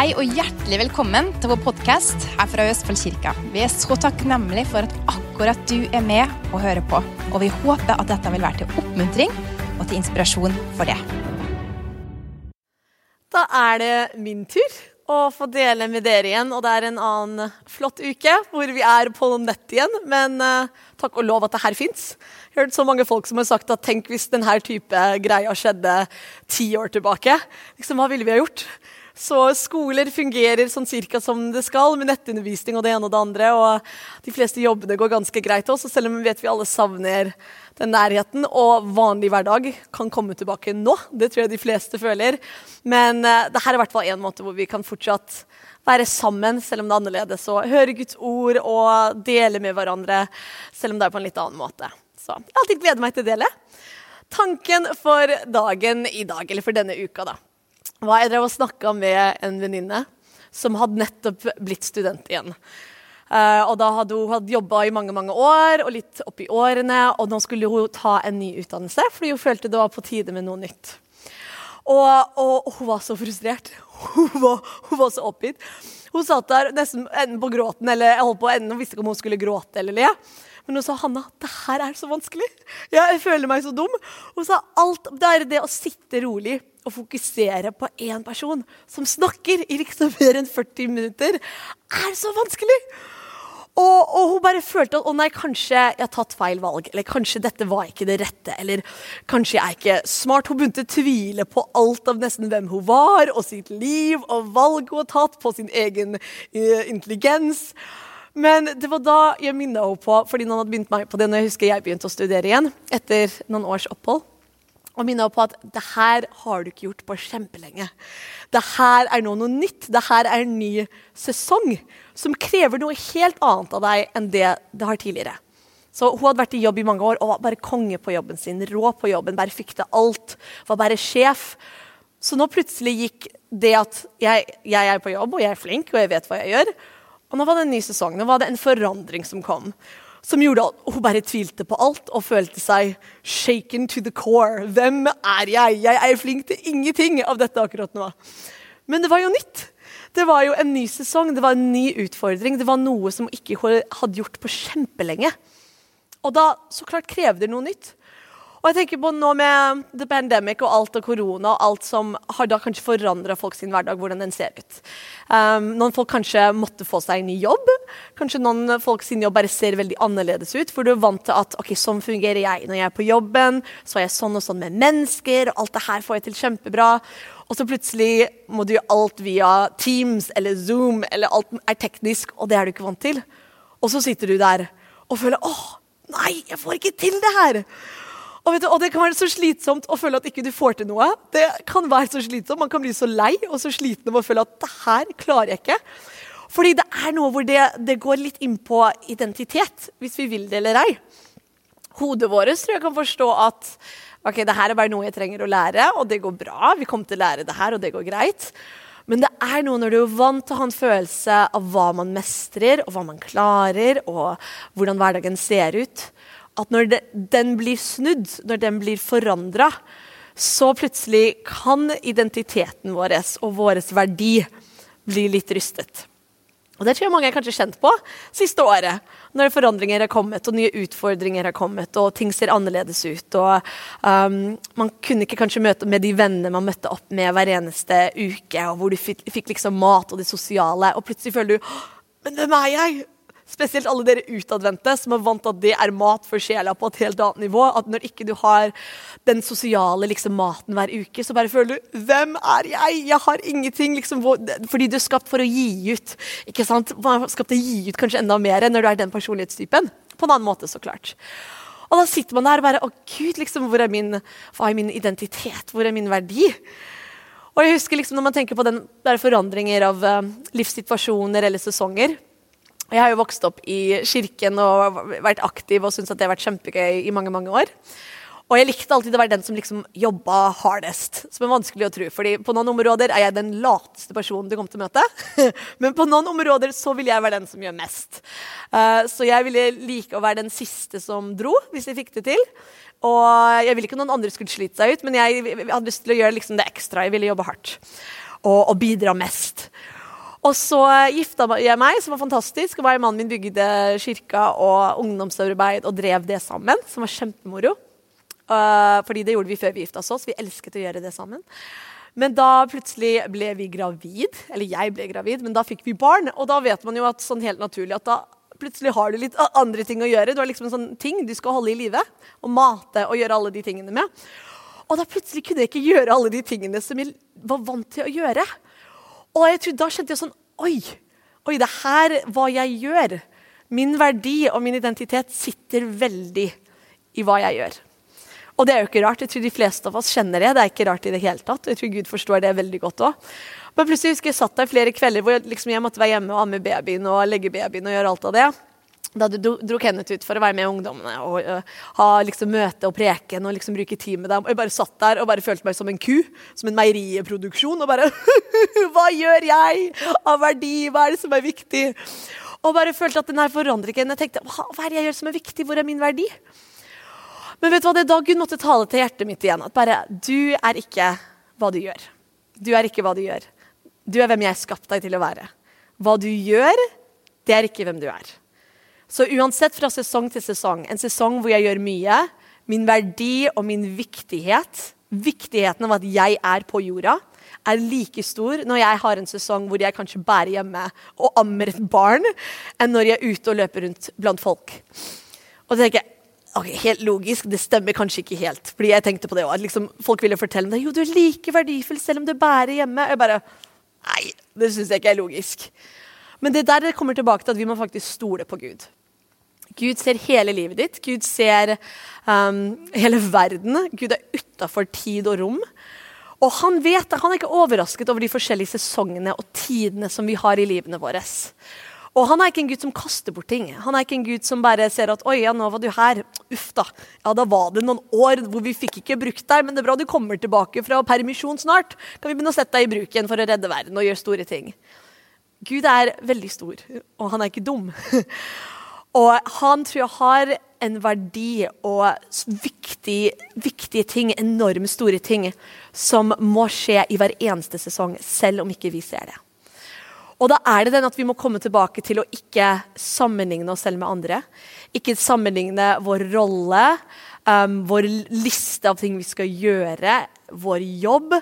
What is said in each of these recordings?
Hei og hjertelig velkommen til vår podkast her fra Østfold kirka. Vi er så takknemlige for at akkurat du er med og hører på. Og vi håper at dette vil være til oppmuntring og til inspirasjon for det. Da er det min tur å få dele med dere igjen. Og det er en annen flott uke hvor vi er på nett igjen. Men uh, takk og lov at det her fins. Hørt så mange folk som har sagt at tenk hvis denne type greia skjedde ti år tilbake. Liksom, Hva ville vi ha gjort? Så skoler fungerer sånn cirka som det skal, med nettundervisning og det ene og det andre. Og de fleste jobbene går ganske greit også, selv om vi vet vi alle savner den nærheten. Og vanlig hverdag kan komme tilbake nå. Det tror jeg de fleste føler. Men uh, det her er i hvert fall en måte hvor vi kan fortsatt være sammen, selv om det er annerledes. Og høre Guds ord og dele med hverandre, selv om det er på en litt annen måte. Så jeg alltid gleder meg til å dele. Tanken for dagen i dag, eller for denne uka, da var jeg drev og snakka med en venninne som hadde nettopp blitt student igjen. Uh, og da hadde Hun hadde jobba i mange mange år, og litt oppi årene, og nå skulle hun ta en ny utdannelse fordi hun følte det var på tide med noe nytt. Og, og, og hun var så frustrert. Hun var, hun var så oppgitt. Hun satt der nesten enden på gråten, eller jeg holdt på enden, og visste ikke om hun skulle gråte eller le. Men hun sa Hanna, det her er så vanskelig. Jeg føler meg så dum. Hun sa alt, det er det å sitte rolig å fokusere på én person som snakker i liksom mer enn 40 minutter, er så vanskelig. Og, og, hun bare følte at å nei, kanskje jeg har tatt feil valg. Eller kanskje dette var ikke det rette. Eller kanskje jeg er ikke smart. Hun begynte å tvile på alt av nesten hvem hun var, og sitt liv og valg hun har tatt, på sin egen uh, intelligens. Men det var da jeg minna henne på, fordi noen hadde begynt meg på det når jeg husker jeg begynte å studere igjen, etter noen års opphold og minne på at det her har du ikke gjort på kjempelenge. Det her er nå noe nytt. Det her er en ny sesong som krever noe helt annet av deg enn det det har tidligere. Så Hun hadde vært i jobb i mange år og var bare konge på jobben sin. Rå på jobben, bare fikk det alt. Var bare sjef. Så nå plutselig gikk det at jeg, jeg er på jobb og jeg er flink og jeg vet hva jeg gjør. Og nå var det en ny sesong. Nå var det en forandring som kom som gjorde at hun bare tvilte på alt og følte seg shaken to the core. Hvem er jeg? Jeg er flink til ingenting av dette akkurat nå. Men det var jo nytt. Det var jo en ny sesong, det var en ny utfordring. Det var noe som ikke hadde gjort på kjempelenge. Og da så klart krevde det noe nytt. Og jeg tenker på nå med the pandemic og alt og korona og alt som har da kanskje forandra folk sin hverdag, hvordan den ser ut. Um, noen folk kanskje måtte få seg en ny jobb. Kanskje noen folk sin jobb bare ser veldig annerledes ut. For du er vant til at ok, sånn fungerer jeg når jeg er på jobben. Så er jeg sånn og sånn med mennesker, og alt det her får jeg til kjempebra. Og så plutselig må du gjøre alt via Teams eller Zoom, eller alt er teknisk, og det er du ikke vant til. Og så sitter du der og føler åh, nei, jeg får ikke til det her. Og, du, og, det kan være så slitsomt å føle at ikke du får til noe. Det kan være så slitsomt. Man kan bli så lei og så sliten av å føle at det her klarer jeg ikke. Fordi det er noe hvor det, det går litt inn på identitet, hvis vi vil det eller ei. Hodet vårt tror jeg kan forstå at ok, det her er bare noe jeg trenger å lære, og det går bra. Vi kommer til å lære det her, og det går greit. Men det er noe når du er vant til å ha en følelse av hva man mestrer, og hva man klarer, og hvordan hverdagen ser ut at når det, den blir snudd, når den blir forandra, så plutselig kan identiteten vår og vår verdi bli litt rystet. Og Det tror jeg mange er kanskje kjent på siste året. Når forandringer har kommet, og nye utfordringer har kommet, og ting ser annerledes ut. og um, Man kunne ikke kanskje møte med de vennene man møtte opp med hver eneste uke, og hvor du fikk, fikk liksom mat og det sosiale, og plutselig føler du Men hvem er jeg? Spesielt alle dere utadvendte som er vant at det er mat for sjela på et helt annet nivå. At når ikke du har den sosiale liksom, maten hver uke, så bare føler du Hvem er jeg? Jeg har ingenting. Liksom, fordi du er skapt for å gi ut. Ikke sant? Man er skapt til å gi ut kanskje enda mer når du er den personlighetstypen. På en annen måte, så klart. Og da sitter man der og bare Å, gud, liksom, hvor er min, hva er min identitet? Hvor er min verdi? Og jeg husker liksom, når man tenker på den der forandringer av uh, livssituasjoner eller sesonger jeg har jo vokst opp i kirken og vært aktiv og syntes at det har vært kjempegøy i mange mange år. Og jeg likte alltid å være den som liksom jobba hardest, som er vanskelig å tro. fordi på noen områder er jeg den lateste personen du kommer til å møte. Men på noen områder så vil jeg være den som gjør mest. Uh, så jeg ville like å være den siste som dro, hvis jeg fikk det til. Og jeg ville ikke noen andre skulle slite seg ut, men jeg hadde lyst til å gjøre liksom det ekstra. Jeg ville jobbe hardt og, og bidra mest. Og så gifta jeg meg, som var fantastisk. og Mannen min bygde kirka og ungdomsarbeid og drev det sammen, som var kjempemoro. Uh, fordi det gjorde vi før vi gifta oss. Vi elsket å gjøre det sammen. Men da plutselig ble vi gravid. Eller jeg ble gravid, men da fikk vi barn. Og da vet man jo at sånn helt naturlig at da plutselig har du litt andre ting å gjøre. Du har liksom en sånn ting du skal holde i live. Og mate og gjøre alle de tingene med. Og da plutselig kunne jeg ikke gjøre alle de tingene som jeg var vant til å gjøre. Og jeg tror, da kjente jeg sånn Oi! Oi, det her hva jeg gjør. Min verdi og min identitet sitter veldig i hva jeg gjør. Og det er jo ikke rart. Jeg tror de fleste av oss kjenner det. Det er ikke rart i det hele tatt. Og jeg tror Gud forstår det veldig godt òg. Men plutselig husker jeg satt der flere kvelder hvor jeg, liksom, jeg måtte være hjemme og amme babyen og legge babyen og gjøre alt av det. Da du dro Kenneth ut for å være med ungdommene og uh, ha liksom, møte og preken og liksom, bruke tid med dem. Og jeg bare satt der og bare følte meg som en ku, som en meieriproduksjon. Og bare Hva gjør jeg av verdi? Hva er det som er viktig? Og bare følte at den her forandrer ikke. Jeg tenkte hva, hva er det jeg gjør som er viktig? Hvor er min verdi? Men vet du hva, det er da Gud måtte tale til hjertet mitt igjen. At bare Du er ikke hva du gjør. Du er ikke hva du gjør. Du er hvem jeg skapte deg til å være. Hva du gjør, det er ikke hvem du er. Så uansett fra sesong til sesong, en sesong hvor jeg gjør mye, min verdi og min viktighet, viktigheten av at jeg er på jorda, er like stor når jeg har en sesong hvor jeg kanskje bærer hjemme og ammer et barn, enn når jeg er ute og løper rundt blant folk. Og så tenker jeg, ok, Helt logisk, det stemmer kanskje ikke helt. fordi jeg tenkte på det også, liksom, Folk ville fortelle meg jo, du er like verdifull selv om du bærer hjemme. Jeg bare, Nei, det syns jeg ikke er logisk. Men det der kommer tilbake til at vi må faktisk stole på Gud. Gud ser hele livet ditt. Gud ser um, hele verden. Gud er utafor tid og rom. Og han vet det. Han er ikke overrasket over de forskjellige sesongene og tidene som vi har i livene våre. Og han er ikke en gud som kaster bort ting. Han er ikke en gud som bare ser at 'oi, ja, nå var du her'. Uff da. Ja, da var det noen år hvor vi fikk ikke brukt deg, men det er bra du kommer tilbake fra permisjon snart. Kan vi begynne å sette deg i bruk igjen for å redde verden og gjøre store ting? Gud er veldig stor, og han er ikke dum. Og han tror jeg har en verdi og viktig, viktige ting, enormt store ting, som må skje i hver eneste sesong, selv om ikke vi ser det. Og da er det den at vi må komme tilbake til å ikke sammenligne oss selv med andre. Ikke sammenligne vår rolle, um, vår liste av ting vi skal gjøre, vår jobb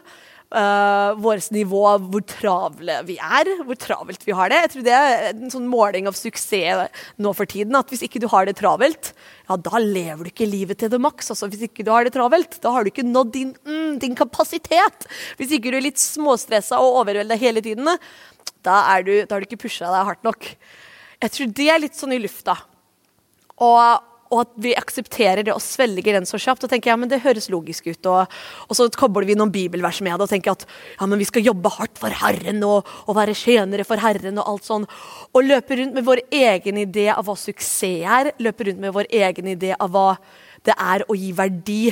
uh, vårt nivå hvor travle vi er, hvor travelt vi har det. Jeg tror det er en sånn måling av suksess nå for tiden. At hvis ikke du har det travelt, ja, da lever du ikke livet til det maks. Altså, hvis ikke du har det travelt, da har du ikke nådd din, mm, din kapasitet. Hvis ikke du er litt småstressa og overvelda hele tiden, da, du, da har du ikke pusha deg hardt nok. Jeg tror det er litt sånn i lufta. Og og at vi aksepterer det og svelger den så kjapt. Og tenker ja, men det høres logisk ut. Og, og så kobler vi noen bibelvers med det og tenker at ja, men vi skal jobbe hardt for Herren og, og være tjenere for Herren og alt sånn. Og løpe rundt med vår egen idé av hva suksess er. Løpe rundt med vår egen idé av hva det er å gi verdi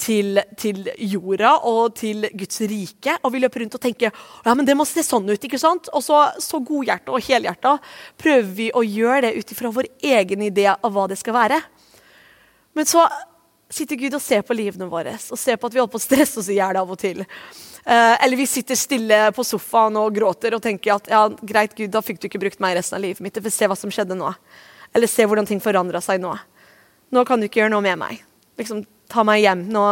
til, til, jorda og til Guds rike. Og vi løper rundt og tenker ja, men det må se sånn ut. ikke sant? Og så, så godhjerta og helhjerta prøver vi å gjøre det ut ifra vår egen idé av hva det skal være. Men så sitter Gud og ser på livene våre og ser på at vi holder på å stresse oss i hjel av og til. Eh, eller vi sitter stille på sofaen og gråter og tenker at ja, greit, Gud, da fikk du ikke brukt meg resten av livet mitt. For se hva som skjedde nå. Eller se hvordan ting forandra seg nå. Nå kan du ikke gjøre noe med meg. Liksom, ta meg hjem. Nå,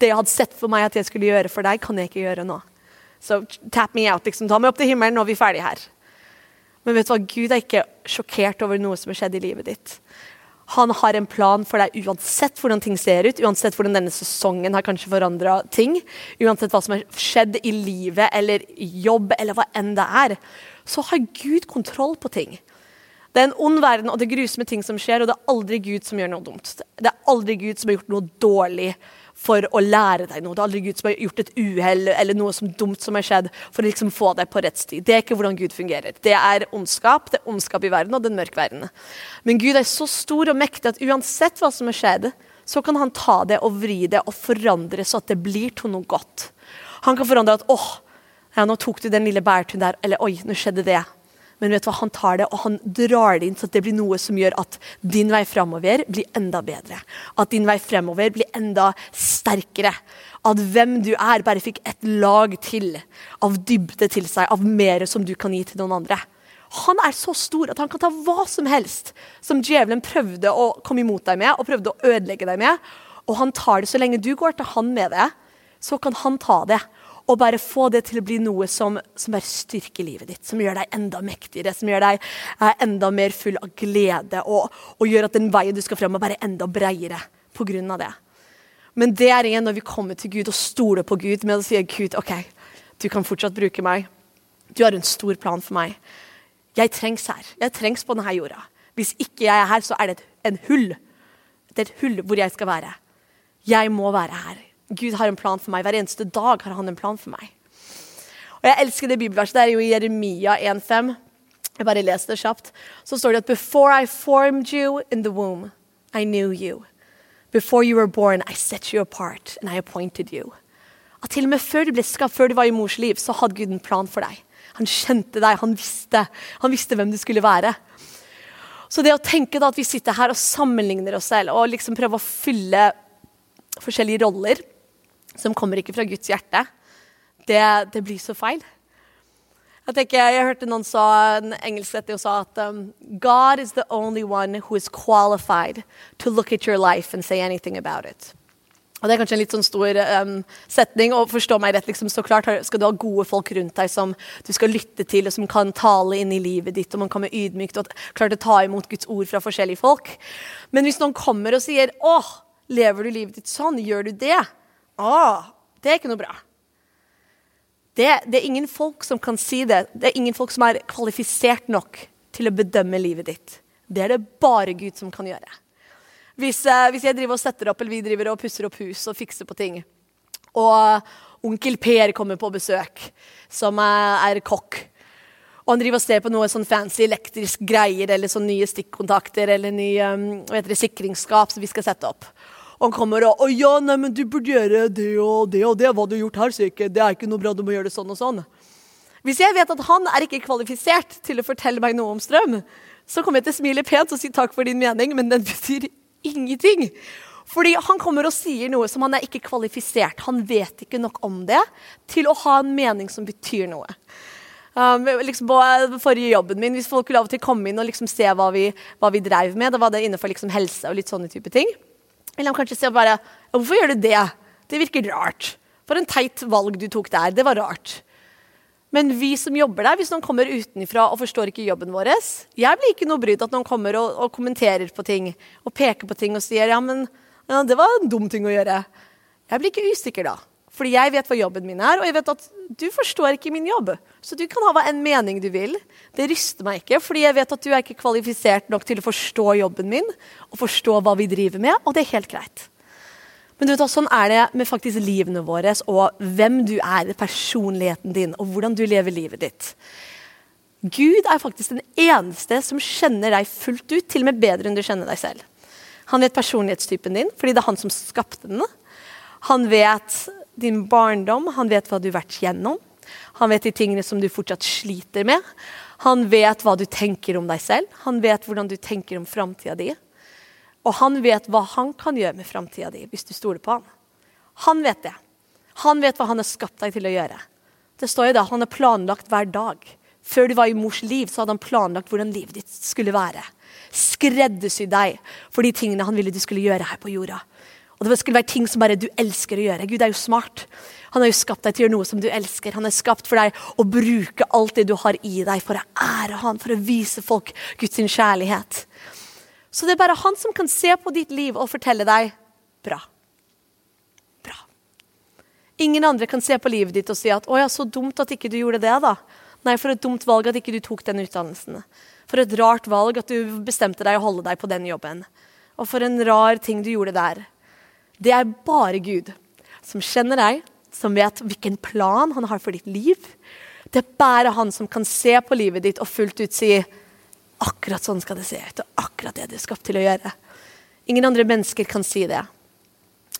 det jeg hadde sett for meg at jeg skulle gjøre for deg, kan jeg ikke gjøre nå. Så tap me out. Liksom. Ta meg opp til himmelen, nå er vi ferdige her. Men vet du hva? Gud er ikke sjokkert over noe som har skjedd i livet ditt. Han har en plan for deg uansett hvordan ting ser ut, uansett hvordan denne sesongen har kanskje forandra ting. Uansett hva som har skjedd i livet eller jobb eller hva enn det er. Så har Gud kontroll på ting. Det er en ond verden, og det er grusomme ting som skjer, og det er aldri Gud som gjør noe dumt. Det er aldri Gud som har gjort noe dårlig for å lære deg noe. Det er aldri Gud som har gjort et uhell eller noe som dumt som har skjedd for å liksom få deg på rett sti. Det er ikke hvordan Gud fungerer. Det er ondskap. Det er ondskap i verden, og den mørke verden. Men Gud er så stor og mektig at uansett hva som har skjedd, så kan han ta det og vri det og forandre så at det blir til noe godt. Han kan forandre at åh, ja, nå tok du den lille bærturen der, eller oi, nå skjedde det. Men vet du hva, han tar det og han drar det inn så det blir noe som gjør at din vei framover blir enda bedre. At din vei fremover blir enda sterkere. At hvem du er, bare fikk et lag til av dybde til seg, av mer som du kan gi til noen andre. Han er så stor at han kan ta hva som helst som djevelen prøvde å komme imot deg med og prøvde å ødelegge deg med. Og han tar det så lenge du går til han med det, så kan han ta det og bare få det til å bli noe som, som bare styrker livet ditt. Som gjør deg enda mektigere, som gjør deg eh, enda mer full av glede. Og, og gjør at den veien du skal frem, er bare enda bredere pga. det. Men det er igjen når vi kommer til Gud og stoler på Gud med å si Gud, OK, du kan fortsatt bruke meg. Du har en stor plan for meg. Jeg trengs her. Jeg trengs på denne jorda. Hvis ikke jeg er her, så er det et, en hull. Det er et hull hvor jeg skal være. Jeg må være her. Gud har en plan for meg. Hver eneste dag har han en plan for meg. Og Jeg elsker det bibelverset. Det er jo i Jeremia 1,5. Jeg bare leser det kjapt. Så står det at Before I formed you in the womb, I knew you. Before you were born, I set you apart and I appointed you. At til og med før du ble skapt, før du var i mors liv, så hadde Gud en plan for deg. Han kjente deg, han visste, han visste hvem du skulle være. Så det å tenke da at vi sitter her og sammenligner oss selv og liksom prøver å fylle forskjellige roller som kommer ikke fra Guds hjerte, det, det blir så feil. Jeg, tenker, jeg hørte noen sa, en engelsk og sa at um, God is the only one who is qualified to look at your life and say anything about it. Og Det er kanskje en litt sånn stor um, setning, og forstå meg rett, liksom, så klart skal du ha gode folk rundt deg som du skal lytte til, og som kan tale inn i livet ditt, og man kan være ydmykt og klart å ta imot Guds ord fra forskjellige folk. Men hvis noen kommer og sier 'Å, lever du livet ditt sånn? Gjør du det?' Å, det er ikke noe bra. Det, det, er ingen folk som kan si det. Det er ingen folk som er kvalifisert nok til å bedømme livet ditt. Det er det bare Gud som kan gjøre. Hvis, eh, hvis jeg driver og setter opp, eller vi driver og pusser opp hus og fikser på ting, og onkel Per kommer på besøk, som er, er kokk, og han driver og ser på noe sånn fancy elektrisk greier, eller sånn nye stikkontakter eller nye um, det, sikringsskap som vi skal sette opp. Han kommer og 'Å ja, nei, men du burde gjøre det og det og det. Hva du har gjort her, sier. Det er ikke noe bra, du må gjøre det sånn og sånn. Hvis jeg vet at han er ikke kvalifisert til å fortelle meg noe om strøm, så kommer jeg til å smile pent og si takk for din mening, men den betyr ingenting. Fordi han kommer og sier noe som han er ikke kvalifisert. Han vet ikke nok om det til å ha en mening som betyr noe. Um, liksom på forrige jobben min, Hvis folk ville av og til komme inn og liksom se hva vi, hva vi drev med, da var det innenfor liksom helse og litt sånne type ting. Eller de kanskje sier bare Hvorfor gjør du det? Det virker rart. For en teit valg du tok der. Det var rart. Men vi som jobber der, hvis noen kommer utenfra og forstår ikke jobben vår Jeg blir ikke noe brydd at noen kommer og, og, kommenterer på ting og peker på ting og sier ja, men ja, det var en dum ting å gjøre. Jeg blir ikke usikker da. Fordi jeg vet hva jobben min er, og jeg vet at du forstår ikke min jobb. Så du kan ha hva en mening du vil. Det ryster meg ikke, fordi jeg vet at du er ikke kvalifisert nok til å forstå jobben min og forstå hva vi driver med, og det er helt greit. Men du vet, sånn er det med faktisk livene våre og hvem du er, personligheten din og hvordan du lever livet ditt. Gud er faktisk den eneste som kjenner deg fullt ut, til og med bedre enn du kjenner deg selv. Han vet personlighetstypen din, fordi det er han som skapte den. Han vet din barndom, han vet hva du har vært gjennom. Han vet de tingene som du fortsatt sliter med. Han vet hva du tenker om deg selv, han vet hvordan du tenker om framtida di. Og han vet hva han kan gjøre med framtida di, hvis du stoler på han. Han vet det. Han vet hva han har skapt deg til å gjøre. Det står jo da, Han har planlagt hver dag. Før du var i mors liv, så hadde han planlagt hvordan livet ditt skulle være. Skreddersy deg for de tingene han ville du skulle gjøre her på jorda. Og det skulle være ting som bare du elsker å gjøre. Gud er jo smart. Han har jo skapt deg til å gjøre noe som du elsker. Han er skapt for deg å bruke alt det du har i deg, for å ære han, for å vise folk Guds kjærlighet. Så det er bare han som kan se på ditt liv og fortelle deg bra. Bra. Ingen andre kan se på livet ditt og si at 'Å ja, så dumt at ikke du gjorde det', da. Nei, for et dumt valg at ikke du tok den utdannelsen. For et rart valg at du bestemte deg å holde deg på den jobben. Og for en rar ting du gjorde der. Det er bare Gud som kjenner deg, som vet hvilken plan han har for ditt liv. Det er bare han som kan se på livet ditt og fullt ut si akkurat sånn skal det se ut, og akkurat det du er skapt til å gjøre. Ingen andre mennesker kan si det.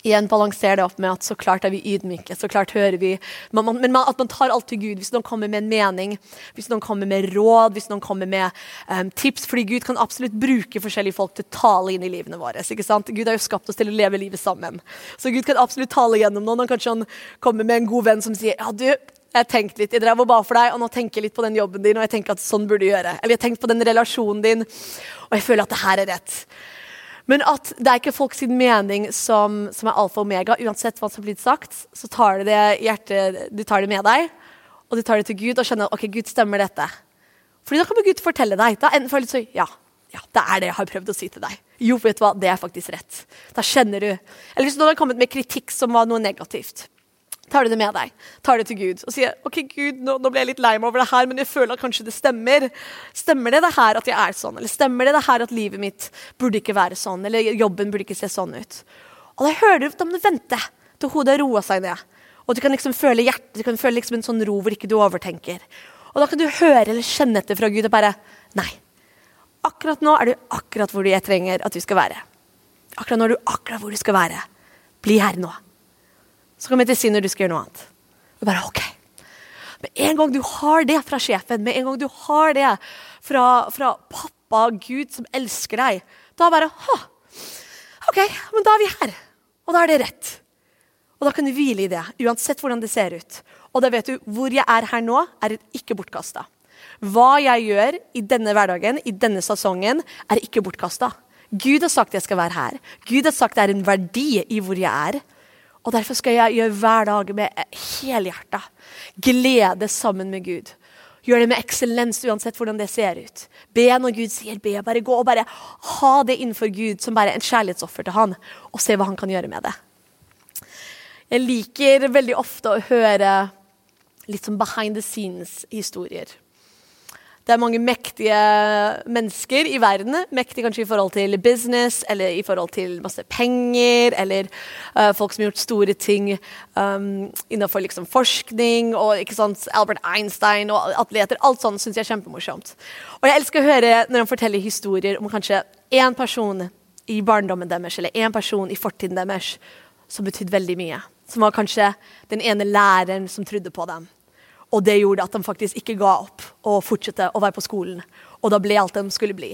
Igjen balansere det opp med at så klart er vi ydmyke. så klart hører vi, Men at man tar alt til Gud. Hvis noen kommer med en mening, hvis noen kommer med råd, hvis noen kommer med um, tips. Fordi Gud kan absolutt bruke forskjellige folk til å tale inn i livene våre. ikke sant? Gud har jo skapt oss til å leve livet sammen. Så Gud kan absolutt tale gjennom noen. Han kanskje han kommer med en god venn som sier ja du, jeg tenkte litt, jeg drev og ba for deg, og nå tenker jeg litt på den jobben din, og jeg tenker at sånn burde du gjøre. Eller jeg har tenkt på den relasjonen din, og jeg føler at det her er rett. Men at det er ikke folks mening som, som, er alfa og omega. Uansett hva som blir sagt, så tar du det, hjertet, du tar det med deg, og du tar det til Gud og skjønner ok, Gud stemmer dette. Fordi da kan Gud fortelle deg. Da enten føles det ja, ja, det er det jeg har prøvd å si til deg. Jo, vet du hva, det er faktisk rett. Da kjenner du. Eller hvis noen har kommet med kritikk som var noe negativt tar du det med deg, tar det til Gud og sier ok, Gud, nå, nå ble jeg litt lei meg over det her, men jeg føler at kanskje det stemmer. Stemmer det det her at jeg er sånn? Eller stemmer det det her at livet mitt burde ikke være sånn? Eller jobben burde ikke se sånn ut? Og da hører du, at du vente til hodet roer seg ned. Og du kan liksom føle hjertet, du kan føle liksom en sånn ro hvor ikke du overtenker. Og da kan du høre eller kjenne etter fra Gud og bare Nei. Akkurat nå er du akkurat hvor jeg trenger at du skal være. Akkurat nå er du akkurat hvor du skal være. Bli her nå. Så kommer jeg til å si når du skal gjøre noe annet. Og bare, ok. Med en gang du har det fra sjefen, med en gang du har det fra, fra pappa, Gud, som elsker deg, da bare ha, OK, men da er vi her. Og da er det rett. Og da kan du hvile i det, uansett hvordan det ser ut. Og da vet du hvor jeg er her nå, er ikke bortkasta. Hva jeg gjør i denne hverdagen, i denne sesongen, er ikke bortkasta. Gud har sagt jeg skal være her. Gud har sagt det er en verdi i hvor jeg er. Og Derfor skal jeg gjøre hver dag med helhjerta glede sammen med Gud. Gjør det med eksellens uansett hvordan det ser ut. Be når Gud sier be. Bare gå og bare ha det innenfor Gud som bare en kjærlighetsoffer til han, og se hva han kan gjøre med det. Jeg liker veldig ofte å høre litt sånn behind the scenes-historier. Det er mange mektige mennesker i verden. Mektige kanskje i forhold til business eller i forhold til masse penger. Eller uh, folk som har gjort store ting um, innenfor liksom, forskning. og ikke sant, Albert Einstein og atleter. Alt sånt syns jeg er kjempemorsomt. Og jeg elsker å høre når han forteller historier om kanskje én person i barndommen deres eller én person i fortiden deres som betydde veldig mye. Som var kanskje den ene læreren som trodde på dem. Og det gjorde at de faktisk ikke ga opp og fortsatte å være på skolen. Og da ble alt de skulle bli.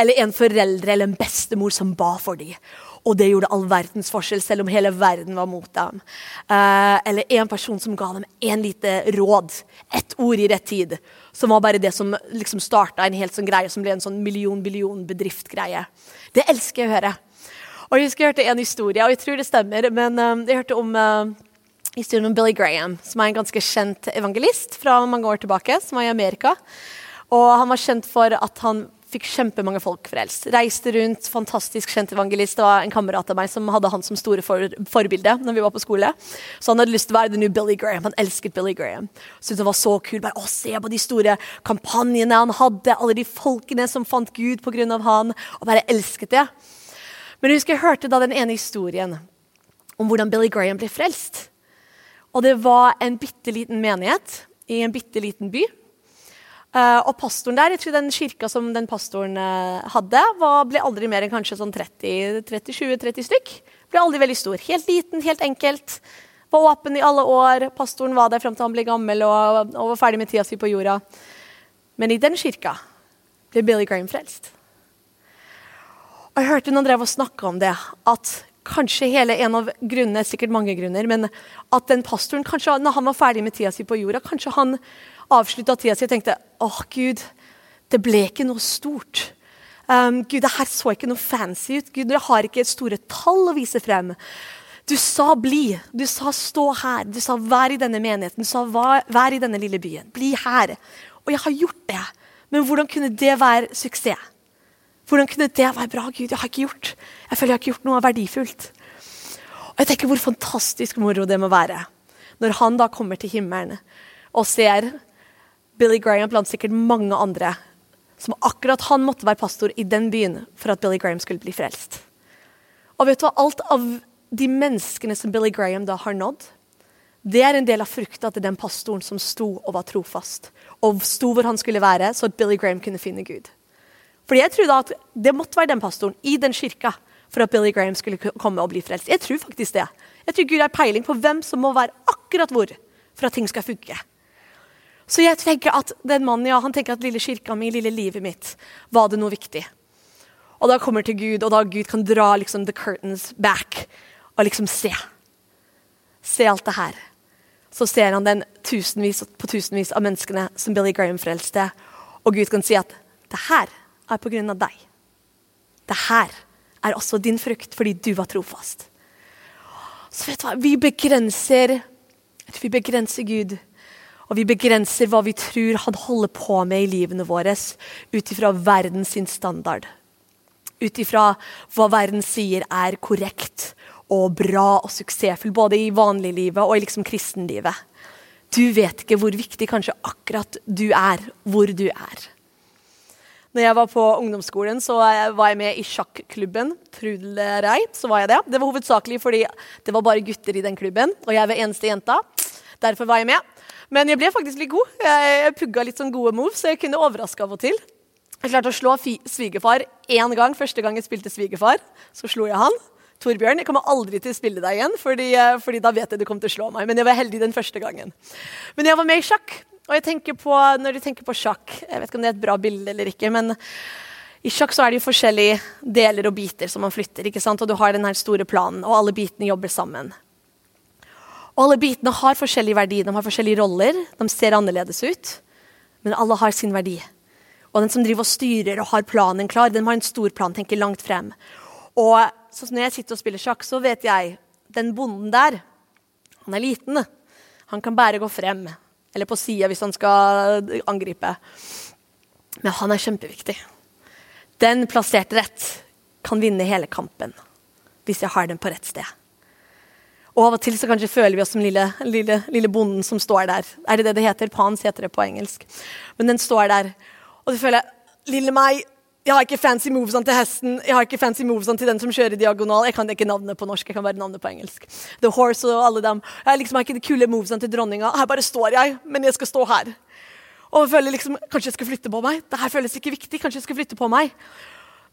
Eller en foreldre eller en bestemor som ba for dem. Og det gjorde all verdens forskjell, selv om hele verden var mot dem. Uh, eller en person som ga dem en lite råd, ett ord i rett tid. Som var bare det som liksom starta en helt sånn greie som ble en sånn million-billion-bedrift-greie. Det elsker jeg å høre. Og Jeg husker jeg hørte en historie, og jeg tror det stemmer, men uh, jeg hørte om uh, historien om Billy Graham, som er en ganske kjent evangelist fra mange år tilbake, som var i Amerika. Og han var kjent for at han fikk kjempemange folk frelst. Reiste rundt, fantastisk kjent evangelist. Det var en kamerat av meg som hadde han som store for, forbilde når vi var på skole. Så han hadde lyst til å være the new Billy Graham. Han elsket Billy Graham. Syntes han var så kul. Bare, å, Se på de store kampanjene han hadde, alle de folkene som fant Gud pga. han, og bare elsket det. Men jeg husker jeg hørte da den ene historien om hvordan Billy Graham ble frelst. Og det var en bitte liten menighet i en bitte liten by. Uh, og pastoren der, jeg tror den kirka som den pastoren uh, hadde, var, ble aldri mer enn kanskje sånn 30-20-30 stykk. Ble aldri veldig stor. Helt liten, helt enkelt. Var åpen i alle år. Pastoren var der fram til han ble gammel og, og var ferdig med tida si på jorda. Men i den kirka ble Billy Graham frelst. Og jeg hørte noen drev og snakka om det, at kanskje hele en av grunnene, sikkert mange grunner, men at den pastoren, kanskje når han var ferdig med tida si på jorda, kanskje han avslutta tida si og tenkte åh, Gud, det ble ikke noe stort. Um, Gud, det her så ikke noe fancy ut. Gud, dere har ikke store tall å vise frem. Du sa 'bli', du sa 'stå her', du sa 'vær i denne menigheten', du sa 'vær i denne lille byen'. Bli her. Og jeg har gjort det. Men hvordan kunne det være suksess? Hvordan kunne det være bra? Gud, jeg har ikke gjort Jeg føler jeg har ikke gjort noe verdifullt. Og jeg tenker Hvor fantastisk moro det må være når han da kommer til himmelen og ser Billy Graham blant sikkert mange andre som akkurat han måtte være pastor i den byen for at Billy Graham skulle bli frelst. Og vet du hva? Alt av de menneskene som Billy Graham da har nådd, det er en del av frukta til den pastoren som sto og var trofast. Og sto hvor han skulle være, så at Billy Graham kunne finne Gud. Fordi jeg trodde at det måtte være den pastoren i den kirka for at Billy Graham skulle komme og bli frelst. Jeg tror faktisk det. Jeg tror Gud har peiling på hvem som må være akkurat hvor for at ting skal funke. Så jeg tenker at den mannen ja, han tenker at lille kirka mi, lille livet mitt, var det noe viktig. Og da kommer til Gud, og da Gud kan dra liksom the curtains back og liksom se. Se alt det her. Så ser han den tusenvis på tusenvis av menneskene som Billy Graham frelste. Og Gud kan si at det her er på grunn av deg. Det her er også din frukt fordi du var trofast. Så vet du hva, vi begrenser, vi begrenser Gud. Og vi begrenser hva vi tror han holder på med i livene våre, ut ifra verdens standard. Ut ifra hva verden sier er korrekt og bra og suksessfull, både i vanliglivet og i liksom kristenlivet. Du vet ikke hvor viktig kanskje akkurat du er, hvor du er. Når jeg var på ungdomsskolen, så var jeg med i sjakklubben. Trudelreit, så var jeg det. Det var hovedsakelig fordi det var bare gutter i den klubben, og jeg var eneste jenta. Derfor var jeg med. Men jeg ble faktisk litt god. Jeg pugga litt sånn gode moves, så jeg kunne overraske av og til. Jeg klarte å slå svigerfar én gang første gang jeg spilte svigerfar. Så slo jeg han. Torbjørn, jeg kommer aldri til å spille deg igjen, fordi, fordi da vet jeg du kommer til å slå meg. Men jeg var heldig den første gangen. Men jeg var med i sjakk. Og jeg tenker på, når du tenker på sjakk Jeg vet ikke om det er et bra bilde eller ikke, men i sjakk så er det jo forskjellige deler og biter som man flytter. ikke sant? Og du har den her store planen, og alle bitene jobber sammen. Og alle bitene har forskjellig verdi, de har forskjellige roller, de ser annerledes ut. Men alle har sin verdi. Og den som driver og styrer og har planen klar, den har en stor plan, tenker langt frem. Og så når jeg sitter og spiller sjakk, så vet jeg den bonden der, han er liten. Han kan bare gå frem eller på sida hvis han skal angripe. Men han er kjempeviktig. Den plassert rett kan vinne hele kampen hvis jeg har den på rett sted. Og av og til så kanskje føler vi oss som lille, lille, lille bonden som står der. Er det det det heter? Pans heter det på engelsk. Men den står der. Og du føler Lille meg, jeg har ikke fancy movesene til hesten, jeg har ikke fancy movesene til den som kjører diagonal. Jeg kan ikke navnet på norsk, jeg kan bare navnet på engelsk. The Horse og alle dem. Jeg liksom har ikke de kule movesene til dronninga. Her bare står jeg, men jeg skal stå her. Og jeg føler liksom, Kanskje jeg skal flytte på meg? Det her føles ikke viktig. Kanskje jeg skal flytte på meg?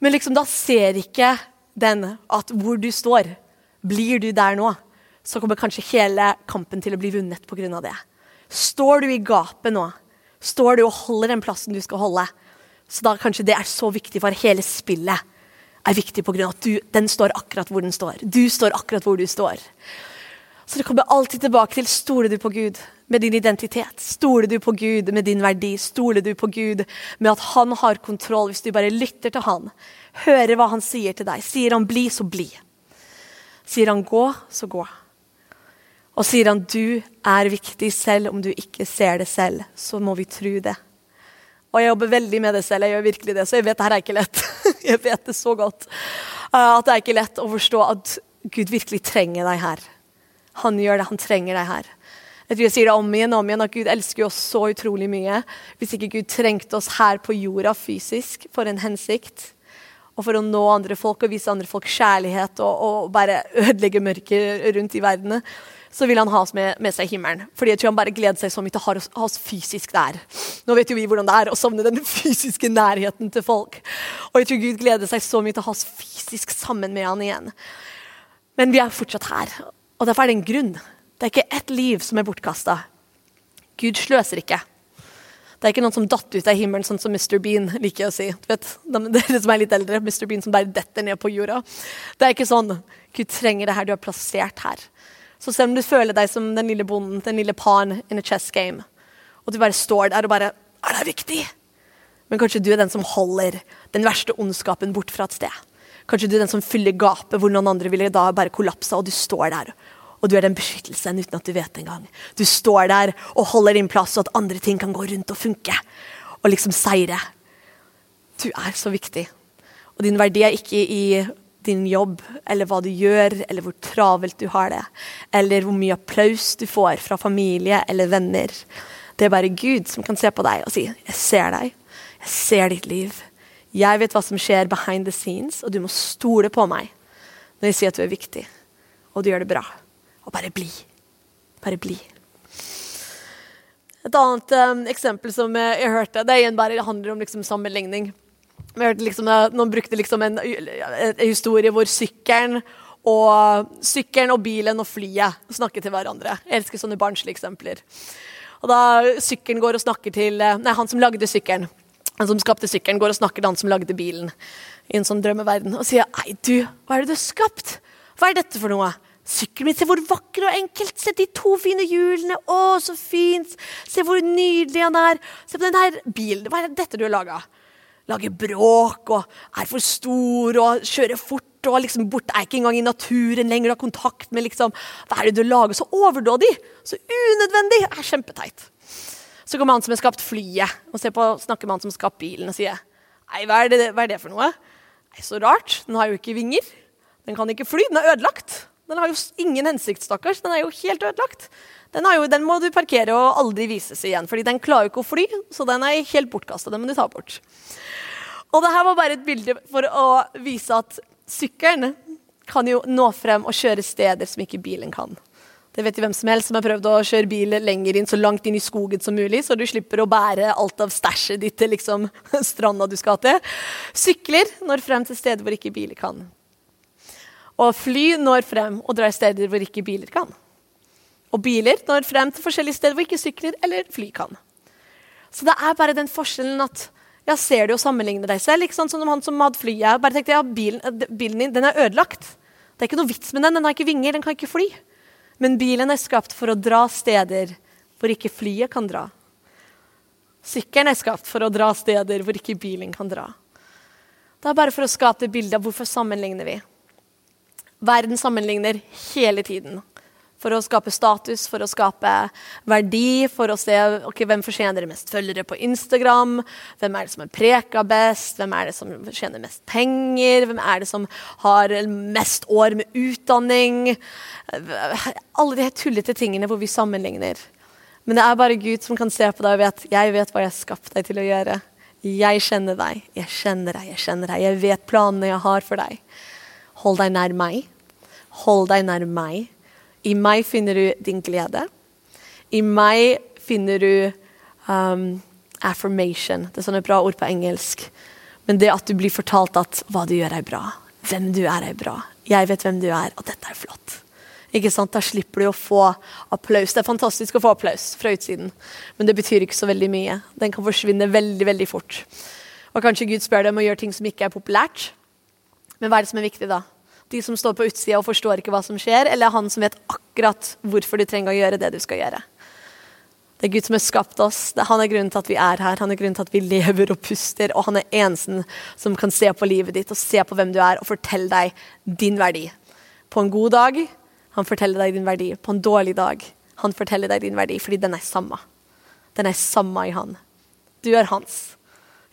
Men liksom, da ser ikke den at hvor du står, blir du der nå, så kommer kanskje hele kampen til å bli vunnet pga. det. Står du i gapet nå, står du og holder den plassen du skal holde, så da kanskje det er så viktig for hele spillet. er viktig på grunn av at du, den står akkurat hvor den står. Du står akkurat hvor du står. Så det kommer alltid tilbake til stoler du på Gud med din identitet? Stoler du på Gud med din verdi? Stoler du på Gud med at han har kontroll hvis du bare lytter til han? Hører hva han sier til deg. Sier han bli, så bli. Sier han gå, så gå. Og sier han du er viktig selv om du ikke ser det selv, så må vi tro det. Og jeg jobber veldig med det selv. jeg gjør virkelig det, Så jeg vet det her er ikke lett. jeg vet det så godt. Uh, at det er ikke lett å forstå at Gud virkelig trenger deg her. Han gjør det, han trenger deg her. Jeg tror jeg sier det om igjen om igjen, at Gud elsker oss så utrolig mye. Hvis ikke Gud trengte oss her på jorda fysisk for en hensikt, og for å nå andre folk og vise andre folk kjærlighet og, og bare ødelegge mørket rundt i verden, så vil han ha oss med, med seg i himmelen. Fordi jeg tror han bare gleder seg så mye til å ha oss, ha oss, fysisk der. Nå vet jo vi hvordan det er å savne den fysiske nærheten til folk. Og jeg tror Gud gleder seg så mye til å ha oss fysisk sammen med han igjen. Men vi er fortsatt her, og derfor er det en grunn. Det er ikke ett liv som er bortkasta. Gud sløser ikke. Det er ikke noen som datt ut av himmelen, sånn som Mr. Bean liker å si. Du vet, Dere som er litt eldre, Mr. Bean som bare detter ned på jorda. Det er ikke sånn. Gud trenger det her du er plassert her. Så selv om du føler deg som den lille bonden, den lille pawn in a chess game, og du bare står der og bare Er det viktig? Men kanskje du er den som holder den verste ondskapen bort fra et sted. Kanskje du er den som fyller gapet hvor noen andre ville da bare kollapsa, og du står der. Og du er den beskyttelsen uten at du vet det engang. Du står der og holder din plass, så at andre ting kan gå rundt og funke. Og liksom seire. Du er så viktig. Og din verdi er ikke i din jobb, eller hva du gjør, eller hvor travelt du har det. Eller hvor mye applaus du får fra familie eller venner. Det er bare Gud som kan se på deg og si 'Jeg ser deg. Jeg ser ditt liv. Jeg vet hva som skjer behind the scenes, og du må stole på meg når jeg sier at du er viktig, og du gjør det bra. Og bare bli. Bare bli. Et annet um, eksempel som jeg hørte, det, igjen bare, handler om liksom sammenligning. Liksom, Noen brukte liksom en, en historie hvor sykkelen og, sykkelen og bilen og flyet snakker til hverandre. Jeg elsker sånne barnslige eksempler. Og da sykkelen går og snakker til Nei, han som lagde sykkelen. Han som skapte sykkelen, går og snakker til han som lagde bilen. I en sånn drømmeverden. Og sier 'Ei, du, hva er det du har skapt? Hva er dette for noe?' Sykkelen min, se hvor vakker og enkelt. Se de to fine hjulene. Å, så fint. Se hvor nydelig han er. Se på den her bilen. Hva er dette du har laga? Lager bråk og er for stor og kjører fort og liksom bort, er ikke engang i naturen lenger. Du har kontakt med liksom Hva er det du lager? Så overdådig. Så unødvendig. Det er kjempeteit. Så kommer han som har skapt flyet, og på, snakker med han som har skapt bilen og sier Nei, hva er, det, hva er det for noe? Nei, Så rart. Den har jo ikke vinger. Den kan ikke fly. Den er ødelagt. Den har jo ingen hensikt, stakkars. Den er jo helt ødelagt. Den, jo, den, må du parkere og aldri vises igjen, fordi den klarer jo ikke å fly. Så den er helt bortkasta. Den må du ta bort. Og det her var bare et bilde for å vise at sykkelen kan jo nå frem og kjøre steder som ikke bilen kan. Det vet jo hvem som helst som har prøvd å kjøre bil lenger inn, så langt inn i skogen som mulig, så du slipper å bære alt av stæsjet ditt til liksom, stranda du skal til. Sykler når frem til steder hvor ikke biler kan. Og fly når frem og drar steder hvor ikke biler kan. Og biler når frem til forskjellige steder hvor ikke sykler eller fly kan. Så det er bare den forskjellen at ja, ser du og sammenligner deg selv. Ikke sant? Sånn som han som hadde flyet. Bare tenkte, ja, bilen, eh, bilen din den er ødelagt. Det er ikke noe vits med den. Den har ikke vinger, den kan ikke fly. Men bilen er skapt for å dra steder hvor ikke flyet kan dra. Sykkelen er skapt for å dra steder hvor ikke bilen kan dra. Det er bare for å skape det bildet av hvorfor sammenligner vi. Verden sammenligner hele tiden. For å skape status, for å skape verdi, for å se okay, hvem fortjener mest følgere på Instagram. Hvem er det som er preka best? Hvem er det som tjener mest penger? Hvem er det som har mest år med utdanning? Alle de tullete tingene hvor vi sammenligner. Men det er bare Gud som kan se på deg og vet jeg vet hva jeg har skapt deg til å gjøre. Jeg kjenner deg, jeg kjenner deg, jeg kjenner deg. Jeg vet planene jeg har for deg. Hold deg nær meg. Hold deg nær meg. I meg finner du din glede. I meg finner du um, affirmation. Det er sånne bra ord på engelsk. Men det at du blir fortalt at hva du gjør, er bra. Hvem du er, er bra. Jeg vet hvem du er, og dette er flott. Ikke sant? Da slipper du å få applaus. Det er fantastisk å få applaus fra utsiden, men det betyr ikke så veldig mye. Den kan forsvinne veldig veldig fort. Og Kanskje Gud spør deg om å gjøre ting som ikke er populært. Men hva er det som er viktig da? De som står på utsida og forstår ikke hva som skjer, eller han som vet akkurat hvorfor du trenger å gjøre det du skal gjøre? Det er Gud som har skapt oss. Han er grunnen til at vi er her. Han er grunnen til at vi lever og puster. Og han er eneste som kan se på livet ditt og se på hvem du er, og fortelle deg din verdi. På en god dag han forteller deg din verdi. På en dårlig dag han forteller deg din verdi, fordi den er samme. Den er samme i han. Du er hans.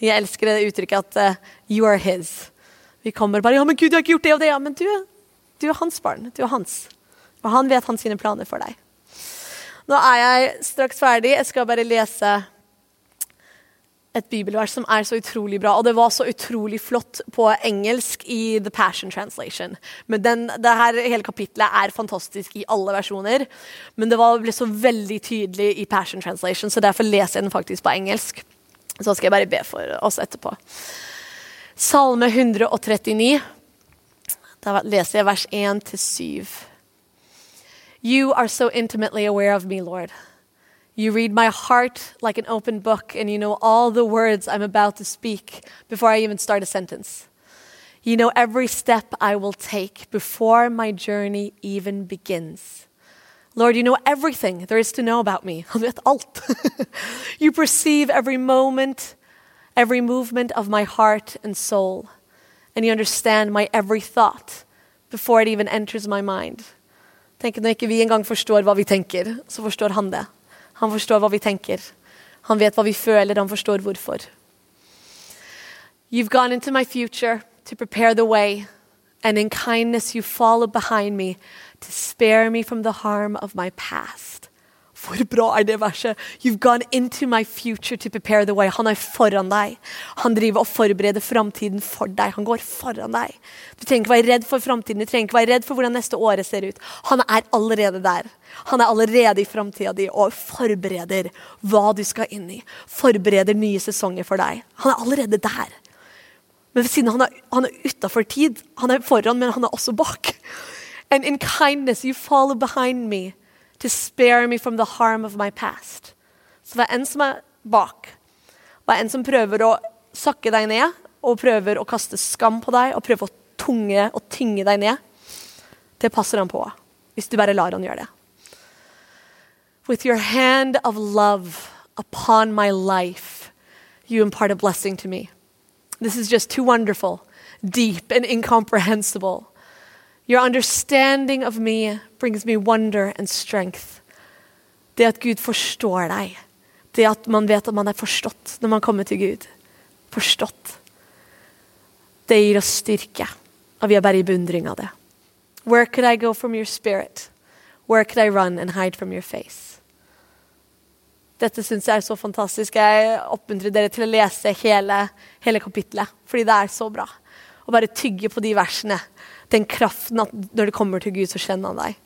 Jeg elsker det uttrykket at uh, you are his. Vi kommer bare 'Ja, men Gud, jeg har ikke gjort det og det.' Ja, men du, du er hans barn. Du er hans. Og han vet hans sine planer for deg. Nå er jeg straks ferdig. Jeg skal bare lese et bibelvers som er så utrolig bra. Og det var så utrolig flott på engelsk i The Passion Translation. Men den, det her hele kapitlet er fantastisk i alle versjoner. Men det var, ble så veldig tydelig i Passion Translation, så derfor leser jeg den faktisk på engelsk. Så skal jeg bare be for oss etterpå. Salme 139. Da leser jeg vers 1 til 7. You are so intimately aware of me, Lord. You read my heart like an open book, and you know all the words I'm about to speak before I even start a sentence. You know every step I will take before my journey even begins. Lord, you know everything there is to know about me. alt. you perceive every moment every movement of my heart and soul, and you understand my every thought before it even enters my mind. Tenk Når ikke vi engang forstår hva vi tenker, så forstår han det. Han forstår hva vi tenker. Han vet hva vi føler, han forstår hvorfor. You've gone into my future to prepare the way, and in kindness you follow behind me to spare me from the harm of my past. Hvor bra er det verset? You've gone into my future to prepare the way. Han er foran deg. Han driver og forbereder framtiden for deg. Han går foran deg. Du trenger ikke være redd for framtiden, du trenger ikke være redd for hvordan neste året ser ut. Han er allerede der. Han er allerede i framtida di og forbereder hva du skal inn i. Forbereder nye sesonger for deg. Han er allerede der. Men siden han er, han er utafor tid. Han er foran, men han er også bak. And in kindness you follow behind me to spare me from the harm of my past. Så det er en som er bak. Det er en som prøver å sakke deg ned og prøver å kaste skam på deg og prøver å tunge og tynge deg ned. Det passer han på, hvis du bare lar han gjøre det. With your hand of love upon my life, you impart a blessing to me. This is just too wonderful, deep, and incomprehensible. Your understanding of me brings me wonder and strength. Det at Gud forstår deg, det at man vet at man er forstått når man kommer til Gud. Forstått. Det gir oss styrke, og vi er bare i beundring av det. Where could I go from your spirit? Where could I run and hide from your face? Dette syns jeg er så fantastisk. Jeg oppmuntrer dere til å lese hele, hele kapittelet, fordi det er så bra. Å bare tygge på de versene. Den kraften at når det kommer til Gud, så kjenner han deg.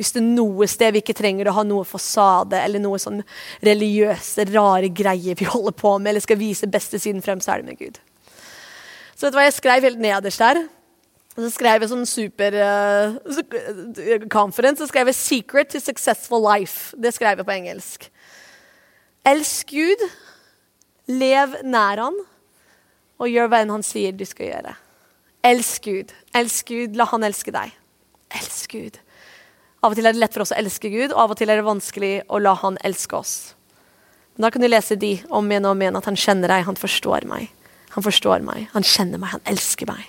Hvis det er noe sted vi ikke trenger å ha noe fasade eller noe sånn religiøse, rare greier vi holder på med, eller skal vise beste siden frem, så er det med Gud. Så vet du hva jeg skrev helt nederst der? Så skrev jeg sånn super uh, conference, så skrev jeg 'Secret to successful life'. Det skrev jeg på engelsk. Elsk Gud, lev nær Han, og gjør hva enn Han sier du skal gjøre. Elsk Gud. Elsk Gud, la Han elske deg. Elsk Gud. Av og til er det lett for oss å elske Gud, og av og til er det vanskelig å la Han elske oss. Men da kan du lese de om igjen og om igjen, at Han kjenner deg, Han forstår meg. Han forstår meg, han kjenner meg, han elsker meg.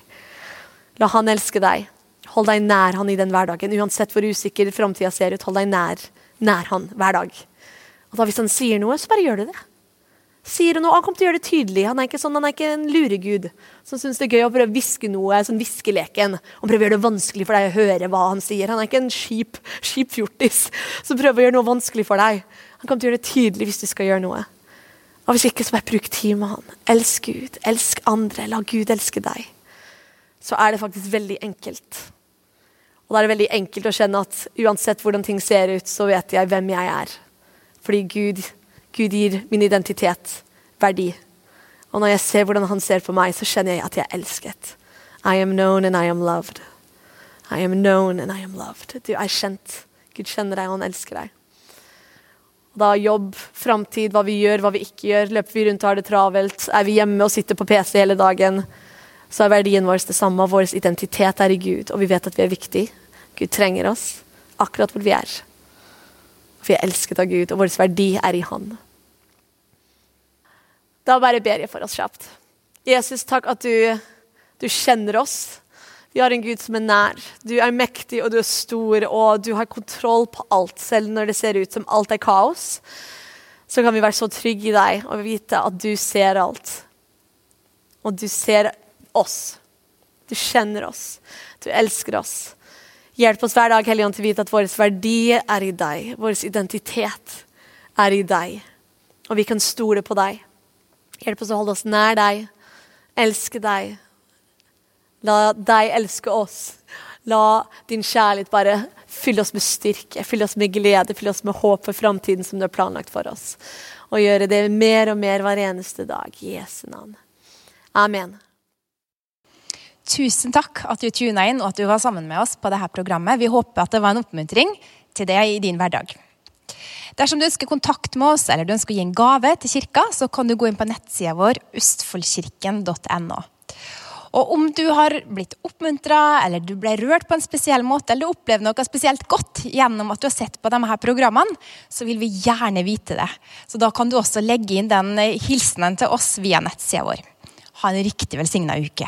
La han elske deg. Hold deg nær han i den hverdagen. Uansett hvor usikker framtida ser ut, hold deg nær, nær han hver dag. Og da Hvis han sier noe, så bare gjør du det. Sier noe, Han kommer til å gjøre det tydelig. Han er ikke sånn, han er ikke en luregud som syns det er gøy å prøve å hviske noe, sånn viskeleken. Han prøver å gjøre det vanskelig for deg å høre hva han sier. Han er ikke en skip, skip fjortis som prøver å gjøre noe vanskelig for deg. Han kommer til å gjøre det tydelig hvis du skal gjøre noe. Og hvis ikke, så bare bruk tid med han. Elsk Gud, elsk andre, la Gud elske deg. Så er det faktisk veldig enkelt. Og da er det veldig enkelt å kjenne at uansett hvordan ting ser ut, så vet jeg hvem jeg er. Fordi Gud, Gud gir min identitet verdi. Og når jeg ser hvordan han ser på meg, så kjenner jeg at jeg er elsket. I am known and I am loved. I am known and I am loved. Du er kjent. Gud kjenner deg, og han elsker deg. Da jobb, framtid, hva vi gjør, hva vi ikke gjør. Løper vi rundt og har det travelt? Er vi hjemme og sitter på PC hele dagen? Så er verdien vår det samme. Vår identitet er i Gud, og vi vet at vi er viktige. Gud trenger oss akkurat hvor vi er. Vi er elsket av Gud, og vår verdi er i Han. Da bare ber jeg for oss kjapt. Jesus, takk at du, du kjenner oss. Vi har en Gud som er nær. Du er mektig og du er stor, og du har kontroll på alt, selv når det ser ut som alt er kaos. Så kan vi være så trygge i deg og vite at du ser alt. Og du ser oss. Du kjenner oss. Du elsker oss. Hjelp oss hver dag Helligånd, til å vite at vår verdi er i deg. Vår identitet er i deg. Og vi kan stole på deg. Hjelp oss å holde oss nær deg, elske deg La deg elske oss. La din kjærlighet bare fylle oss med styrke, fylle oss med glede, fylle oss med håp for framtiden som du har planlagt for oss. Og gjøre det mer og mer hver eneste dag. I Jesu navn. Amen. Tusen takk at du tuna inn og at du var sammen med oss på dette programmet. Vi håper at det var en oppmuntring til deg i din hverdag. Dersom du ønsker kontakt med oss eller du ønsker å gi en gave til kirka, så kan du gå inn på nettsida vår østfoldkirken.no. Og om du har blitt oppmuntra, eller du ble rørt på en spesiell måte, eller du opplevde noe spesielt godt gjennom at du har sett på de her programmene, så vil vi gjerne vite det. Så da kan du også legge inn den hilsenen til oss via nettsida vår. Ha en riktig velsigna uke.